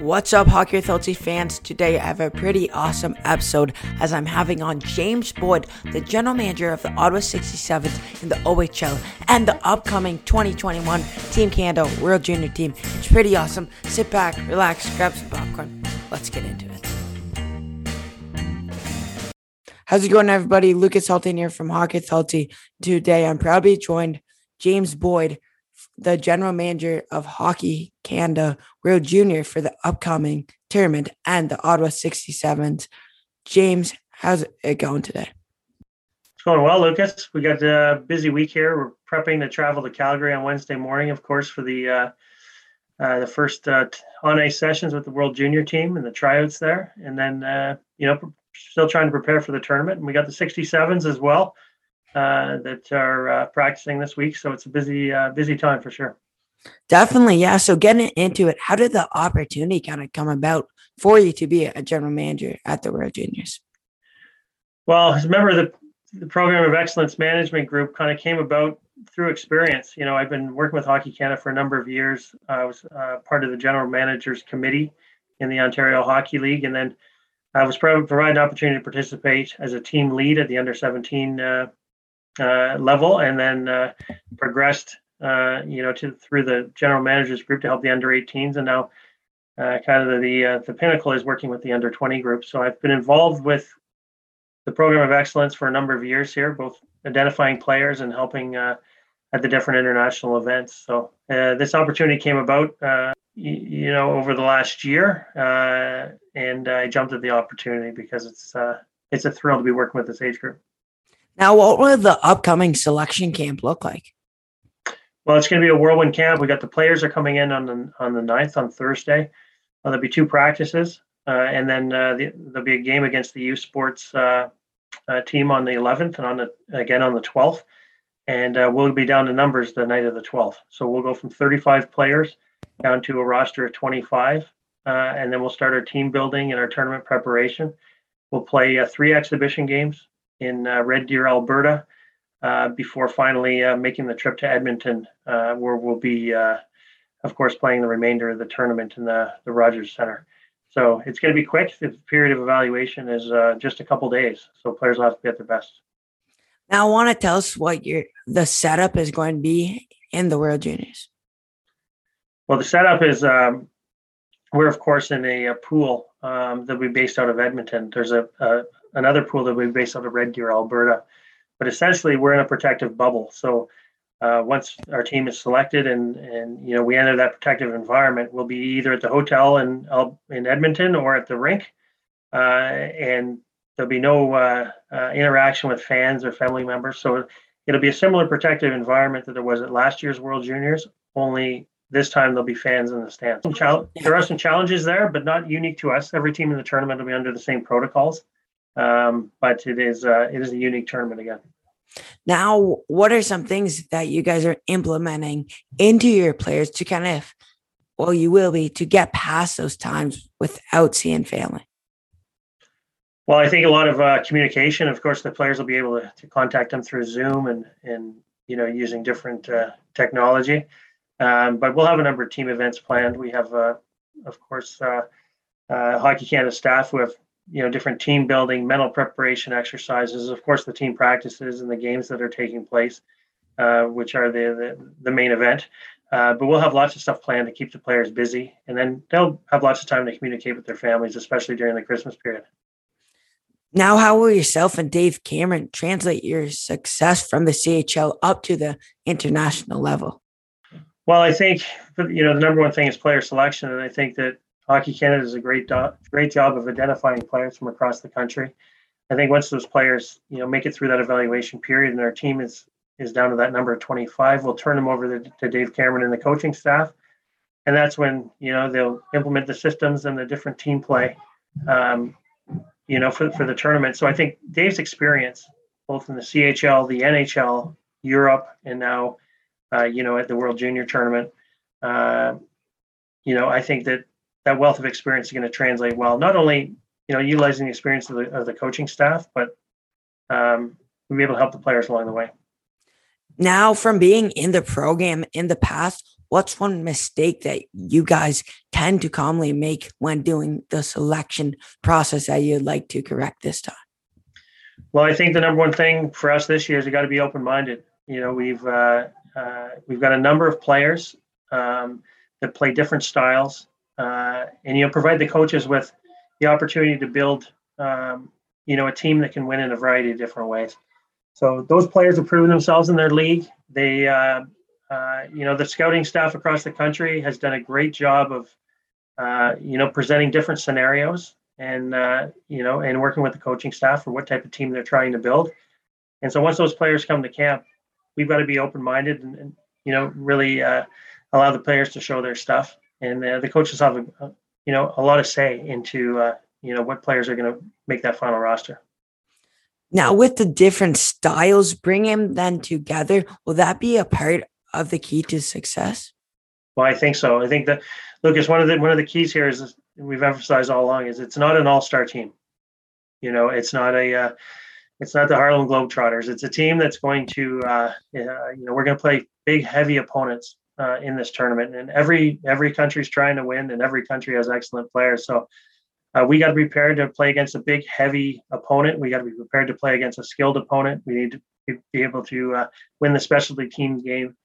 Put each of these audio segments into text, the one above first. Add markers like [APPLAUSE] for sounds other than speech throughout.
What's up, Hockey Authority fans? Today I have a pretty awesome episode as I'm having on James Boyd, the general manager of the Ottawa 67s in the OHL and the upcoming 2021 Team Canada World Junior Team. It's pretty awesome. Sit back, relax, grab some popcorn. Let's get into it. How's it going, everybody? Lucas Halton here from Hockey Authority. Today I'm proud to be joined James Boyd the general manager of Hockey Canada World Junior for the upcoming tournament and the Ottawa 67s. James, how's it going today? It's going well, Lucas. We got a busy week here. We're prepping to travel to Calgary on Wednesday morning, of course, for the uh, uh, the first uh, on ice sessions with the World Junior team and the tryouts there, and then uh, you know still trying to prepare for the tournament. And we got the 67s as well uh, that are uh, practicing this week. So it's a busy, uh, busy time for sure. Definitely, yeah. So getting into it, how did the opportunity kind of come about for you to be a general manager at the World Juniors? Well, as a member of the, the Program of Excellence Management Group, kind of came about through experience. You know, I've been working with Hockey Canada for a number of years. I was uh, part of the General Managers Committee in the Ontario Hockey League, and then I was provided an opportunity to participate as a team lead at the under 17 uh, level, and then uh, progressed, uh, you know, to through the general managers group to help the under 18s, and now uh, kind of the uh, the pinnacle is working with the under 20 group. So I've been involved with the program of excellence for a number of years here, both identifying players and helping at the different international events. So this opportunity came about you know over the last year uh, and i jumped at the opportunity because it's uh, it's a thrill to be working with this age group now, what will the upcoming selection camp look like? Well, it's going to be a whirlwind camp. We got the players are coming in on the on the 9th on Thursday. Uh, there'll be two practices, uh, and then uh, the, there'll be a game against the U Sports uh, uh, team on the 11th, and on the again on the 12th. And uh, we'll be down to numbers the night of the 12th. So we'll go from 35 players down to a roster of 25, and then we'll start our team building and our tournament preparation. We'll play three exhibition games in uh, Red Deer, Alberta, uh, before finally uh, making the trip to Edmonton, uh, where we'll be, uh, of course, playing the remainder of the tournament in the, the Rogers Center. So it's going to be quick. The period of evaluation is uh, just a couple days, so players will have to be at their best. Now, I want to tell us what your the setup is going to be in the World Juniors. Well, the setup is um, we're of course in a, a pool um, that we based out of Edmonton. There's a, a, another pool that we based out of Red Deer, Alberta. But essentially, we're in a protective bubble. So uh, once our team is selected and and you know we enter that protective environment, we'll be either at the hotel in in Edmonton or at the rink, uh, and there'll be no uh, uh, interaction with fans or family members. So it'll be a similar protective environment that there was at last year's World Juniors. Only this time there'll be fans in the stands. There are some challenges there, but not unique to us. Every team in the tournament will be under the same protocols. Um, but it is uh, it is a unique tournament again. Now, what are some things that you guys are implementing into your players to kind of, well, you will be to get past those times without seeing family? Well, I think a lot of uh, communication. Of course, the players will be able to, to, contact them through Zoom and and you know using different uh, technology. Um, but we'll have a number of team events planned. We have, uh, of course, uh, uh, Hockey Canada staff who have you know different team building mental preparation exercises of course the team practices and the games that are taking place uh, which are the, the, the main event. Uh, but we'll have lots of stuff planned to keep the players busy and then they'll have lots of time to communicate with their families especially during the christmas period. Now how will yourself and dave cameron translate your success from the chl up to the international level? Well i think you know the number one thing is player selection and i think that Hockey Canada does a great do- great job of identifying players from across the country. I think once those players, you know, make it through that evaluation period and our team is is down to that number of 25, we'll turn them over to, to Dave Cameron and the coaching staff. And that's when, you know, they'll implement the systems and the different team play, um, you know, for, for the tournament. So I think Dave's experience, both in the CHL, the NHL, Europe, and now, uh, you know, at the World Junior Tournament, uh, you know, I think that that wealth of experience is going to translate well. Not only you know utilizing the experience of the, of the coaching staff, but um, we'll be able to help the players along the way. Now, from being in the program in the past, what's one mistake that you guys tend to commonly make when doing the selection process that you'd like to correct this time? Well, I think the number one thing for us this year is we got to be open minded. You know, we've uh, uh, we've got a number of players um, that play different styles, uh, and you know, provide the coaches with the opportunity to build um, you know a team that can win in a variety of different ways. So those players have proven themselves in their league. They, uh, uh, you know, the scouting staff across the country has done a great job of, uh, you know, presenting different scenarios and uh, you know, and working with the coaching staff for what type of team they're trying to build. And so once those players come to camp, we've got to be open-minded and, and you know, really uh, allow the players to show their stuff. And uh, the coaches have, a, you know, a lot of say into, uh, you know, what players are going to make that final roster. Now, with the different styles, bringing them together, will that be a part of the key to success? Well, I think so. I think that Lucas, one of the one of the keys here is we've emphasized all along is it's not an all-star team. You know, it's not a uh, it's not the Harlem Globetrotters. It's a team that's going to uh, uh, you know we're going to play big, heavy opponents uh, in this tournament, and every every country's trying to win, and every country has excellent players. So uh, we got to be prepared to play against a big, heavy opponent. We got to be prepared to play against a skilled opponent. We need to be able to uh, win the specialty team game.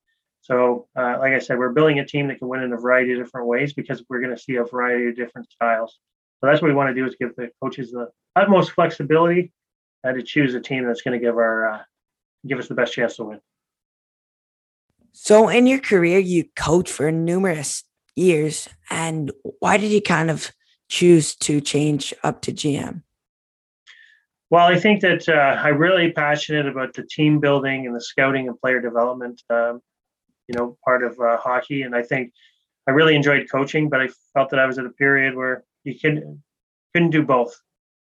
So, uh, like I said, we're building a team that can win in a variety of different ways because we're going to see a variety of different styles. So that's what we want to do is give the coaches the utmost flexibility uh, to choose a team that's going to give our uh, give us the best chance to win. So, in your career, you coached for numerous years, and why did you kind of choose to change up to GM? Well, I think that uh, I'm really passionate about the team building and the scouting and player development, um, you know, part of uh, hockey. And I think I really enjoyed coaching, but I felt that I was at a period where you couldn't couldn't do both.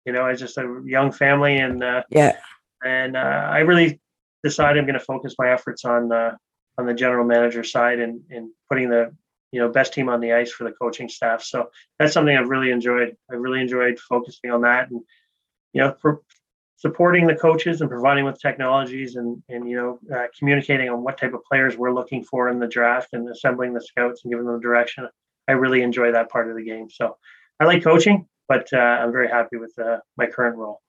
You know, as just a young family, and uh, yeah, and uh, I really decided I'm going to focus my efforts on uh, on the general manager side and and putting the you know best team on the ice for the coaching staff. So that's something I've really enjoyed. I've really enjoyed focusing on that and you know supporting the coaches and providing with technologies and and you know uh, communicating on what type of players we're looking for in the draft and assembling the scouts and giving them direction. I really enjoy that part of the game. So I like coaching, but uh, I'm very happy with uh, my current role.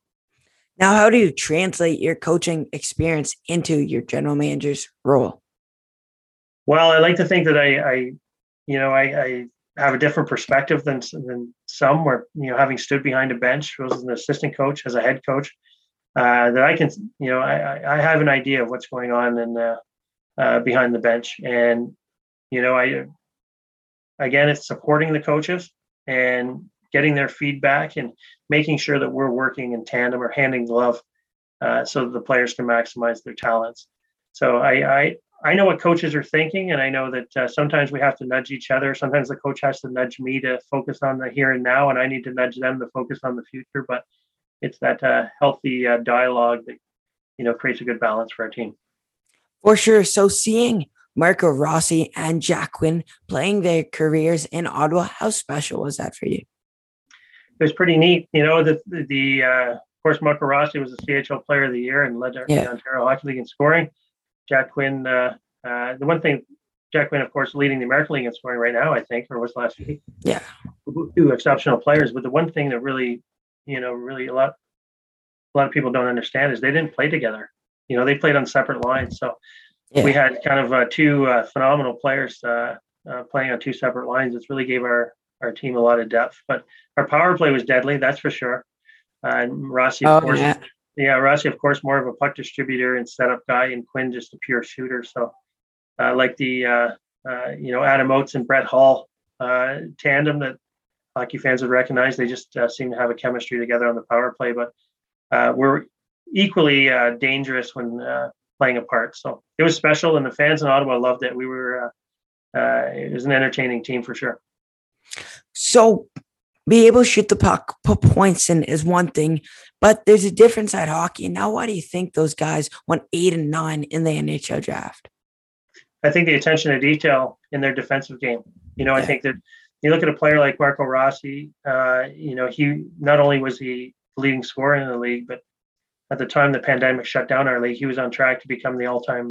Now, how do you translate your coaching experience into your general manager's role? Well, I like to think that I, I you know, I, I have a different perspective than than some. Where you know, having stood behind a bench, was an assistant coach, as a head coach, uh, that I can, you know, I, I have an idea of what's going on and uh, uh, behind the bench, and you know, I again, it's supporting the coaches and getting their feedback and making sure that we're working in tandem or hand in glove, uh, so that the players can maximize their talents. So I, I I know what coaches are thinking, and I know that uh, sometimes we have to nudge each other. Sometimes the coach has to nudge me to focus on the here and now, and I need to nudge them to focus on the future. But it's that uh, healthy uh, dialogue that you know creates a good balance for our team. For sure. So seeing Marco Rossi and Jack Quinn playing their careers in Ottawa, how special was that for you? It was pretty neat. You know, the the uh, of course Marco Rossi was the CHL Player of the Year and led yeah. the Ontario Hockey League in scoring. Jack Quinn. Uh, uh, the one thing, Jack Quinn, of course, leading the American League in scoring right now, I think, or was last week. Yeah, two exceptional players. But the one thing that really, you know, really a lot, a lot of people don't understand is they didn't play together. You know, they played on separate lines. So yeah. we had kind of uh, two uh, phenomenal players uh, uh, playing on two separate lines. It's really gave our our team a lot of depth. But our power play was deadly, that's for sure. and Rossi, of oh, course, yeah. Yeah, Rossi, of course, more of a puck distributor and setup guy, and Quinn just a pure shooter. So, uh, like the uh, uh, you know Adam Oates and Brett Hull uh, tandem that hockey fans would recognize. They just uh, seem to have a chemistry together on the power play, but uh, we're equally dangerous when playing apart. So it was special, and the fans in Ottawa loved it. We were it was an entertaining team for sure. So be able to shoot the puck, put points in is one thing, but there's a difference at hockey. Now, why do you think those guys went eight and nine in the NHL draft? I think the attention to detail in their defensive game. You know, yeah. I think that you look at a player like Marco Rossi. Uh, you know, he not only was he leading scorer in the league, but at the time the pandemic shut down our league, he was on track to become the all-time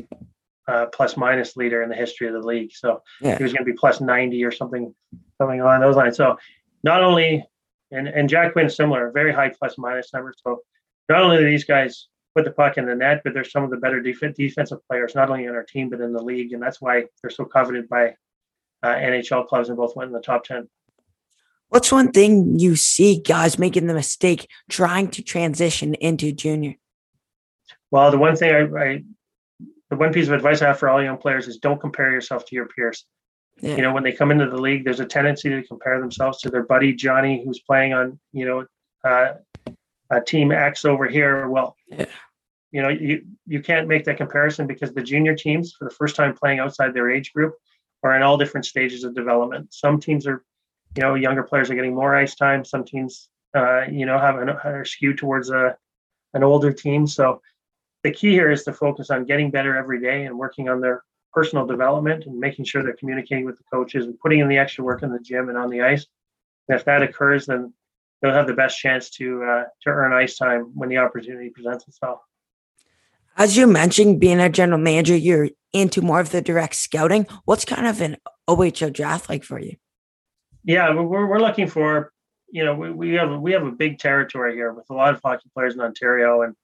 uh, plus minus leader in the history of the league. So yeah. he was going to be plus 90 or something, something along those lines. So not only, and, and Jack Quinn similar, very high plus minus numbers. So not only do these guys put the puck in the net, but they're some of the better def- defensive players, not only on our team, but in the league. And that's why they're so coveted by uh, NHL clubs and both went in the top 10. What's one thing you see guys making the mistake trying to transition into junior? Well, the one thing I, I the one piece of advice I have for all young players is don't compare yourself to your peers. Yeah. You know, when they come into the league, there's a tendency to compare themselves to their buddy Johnny, who's playing on, you know, uh, a team X over here. Well, yeah. you know, you you can't make that comparison because the junior teams, for the first time playing outside their age group, are in all different stages of development. Some teams are, you know, younger players are getting more ice time. Some teams, uh, you know, have an, are skewed towards a an older team. So the key here is to focus on getting better every day and working on their personal development and making sure they're communicating with the coaches and putting in the extra work in the gym and on the ice. And if that occurs, then they'll have the best chance to uh, to earn ice time when the opportunity presents itself. As you mentioned, being a general manager, you're into more of the direct scouting. What's kind of an OHL draft like for you? Yeah, we're, we're looking for, you know, we, we have we have a big territory here with a lot of hockey players in Ontario and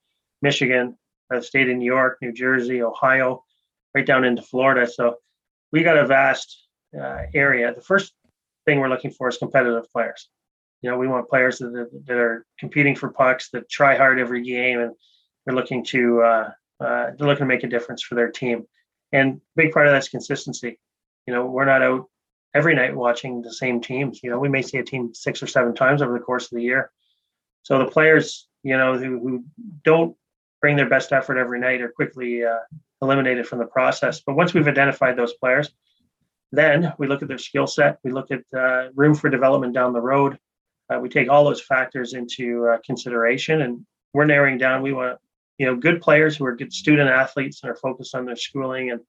Michigan uh, state of New York, New Jersey, Ohio, right down into Florida. So we got a vast uh, area. The first thing we're looking for is competitive players. You know, we want players that, that are competing for pucks, that try hard every game, and they're looking to uh, uh, they're looking to make a difference for their team. And big part of that's consistency. You know, we're not out every night watching the same teams. You know, we may see a team six or seven times over the course of the year. So the players, you know, who, who don't bring their best effort every night are quickly uh, eliminated from the process. But once we've identified those players, then we look at their skill set, we look at uh, room for development down the road. Uh, we take all those factors into uh, consideration, and we're narrowing down. We want you know good players who are good student athletes and are focused on their schooling, and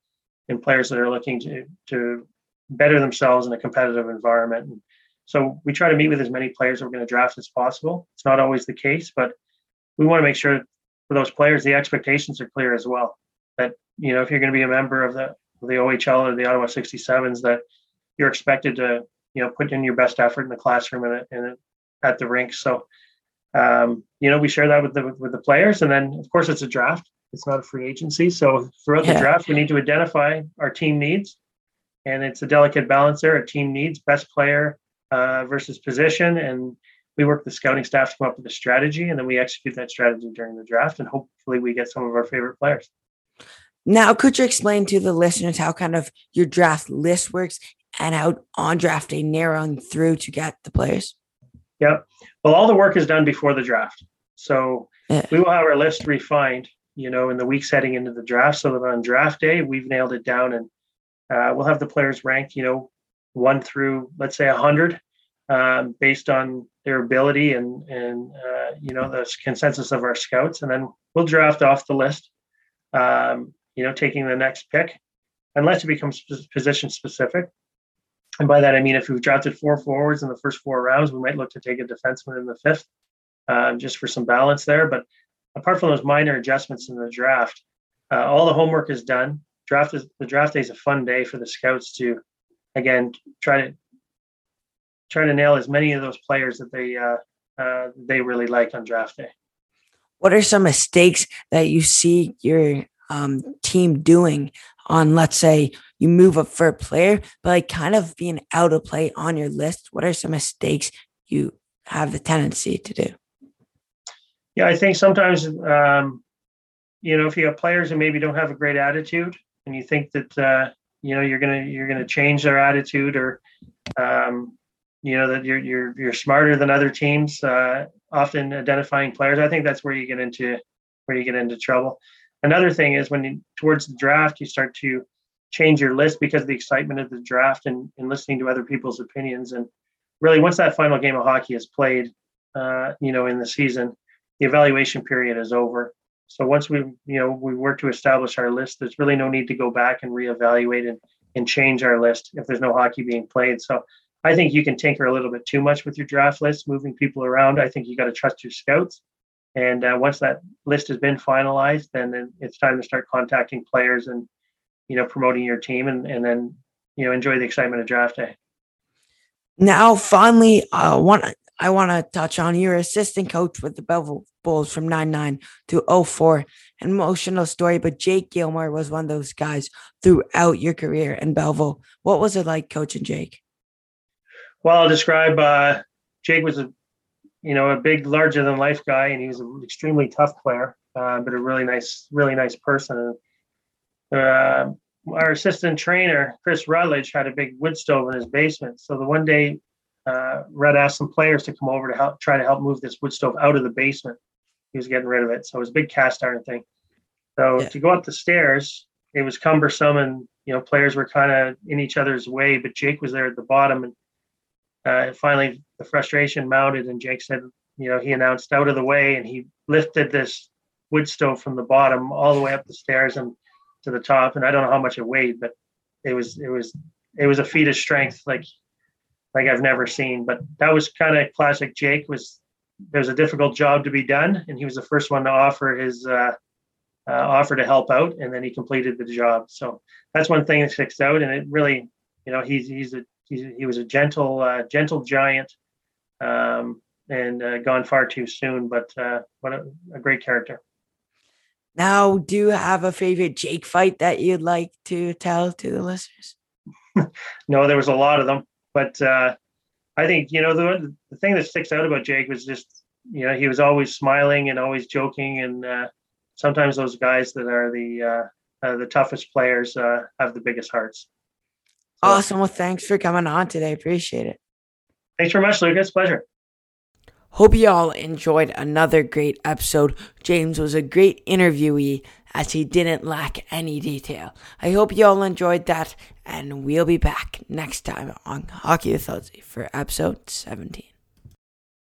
and players that are looking to to better themselves in a competitive environment. And so we try to meet with as many players we're going to draft as possible. It's not always the case, but we want to make sure for those players, the expectations are clear as well. You know, if you're going to be a member of the of the OHL or the Ottawa 67s, that you're expected to you know put in your best effort in the classroom and, and at the rink. So, um, you know, we share that with the with the players, and then of course it's a draft. It's not a free agency. So throughout yeah. the draft, we need to identify our team needs, and it's a delicate balance there. A team needs best player uh, versus position, and we work the scouting staff to come up with a strategy and then we execute that strategy during the draft and hopefully we get some of our favorite players now could you explain to the listeners how kind of your draft list works and how on draft day narrowing through to get the players Yep. well all the work is done before the draft so yeah. we will have our list refined you know in the weeks heading into the draft so that on draft day we've nailed it down and uh, we'll have the players ranked you know one through let's say 100 um, based on their ability and and uh, you know the consensus of our scouts, and then we'll draft off the list. Um, you know, taking the next pick, unless it becomes position specific. And by that I mean if we've drafted four forwards in the first four rounds, we might look to take a defenseman in the fifth, um, just for some balance there. But apart from those minor adjustments in the draft, uh, all the homework is done. Draft is the draft day is a fun day for the scouts to, again, try to try to nail as many of those players that they uh, uh, they really like on draft day. What are some mistakes that you see your um, team doing on, let's say, you move up for a player, but like kind of being out of play on your list? What are some mistakes you have the tendency to do? Yeah, I think sometimes, um, you know, if you have players who maybe don't have a great attitude, and you think that uh, you know you're gonna you're gonna change their attitude or um, you know that you're you're you're smarter than other teams uh, often identifying players i think that's where you get into where you get into trouble another thing is when you, towards the draft you start to change your list because of the excitement of the draft and, and listening to other people's opinions and really once that final game of hockey is played uh, you know in the season the evaluation period is over so once we you know we work to establish our list there's really no need to go back and reevaluate and, and change our list if there's no hockey being played so I think you can tinker a little bit too much with your draft list, moving people around. I think you got to trust your scouts. And uh, once that list has been finalized, then it's time to start contacting players and you know, promoting your team and, and then, you know, enjoy the excitement of draft day. Now, finally, I want I want to touch on your assistant coach with the Belleville Bulls from 99 to 04. An emotional story, but Jake Gilmore was one of those guys throughout your career in Belleville. What was it like coaching Jake? Well, I'll describe uh, Jake was a you know a big, larger than life guy, and he was an extremely tough player, uh, but a really nice, really nice person. Uh, our assistant trainer, Chris Rutledge, had a big wood stove in his basement. So the one day, uh, Red asked some players to come over to help try to help move this wood stove out of the basement. He was getting rid of it, so it was a big cast iron thing. So yeah. to go up the stairs, it was cumbersome, and you know players were kind of in each other's way. But Jake was there at the bottom, and uh, finally the frustration mounted, and Jake said, you know, he announced out of the way, and he lifted this wood stove from the bottom all the way up the stairs and to the top, and I don't know how much it weighed, but it was it was it was a feat of strength like like I've never seen. But that was kind of classic. Jake was there was a difficult job to be done, and he was the first one to offer his uh, uh, offer to help out, and then he completed the job. So that's one thing that sticks out, and it really, you know, he's he's a he was a gentle uh, gentle giant, um, and uh, gone far too soon. But uh, what a, a great character. Now, do you have a favorite Jake fight that you'd like to tell to the listeners? [LAUGHS] no, there was a lot of them, but uh, I think you know the the thing that sticks out about Jake was just you know he was always smiling and always joking, and uh, sometimes those guys that are the the toughest players uh, have the biggest hearts. So, awesome. Well, thanks for coming on today. Appreciate it. Thanks very much, Lucas. Pleasure. Hope you all enjoyed another great episode. James was a great interviewee as he didn't lack any detail. I hope you all enjoyed that, and we'll be back next time on Hockey Authority for episode 17.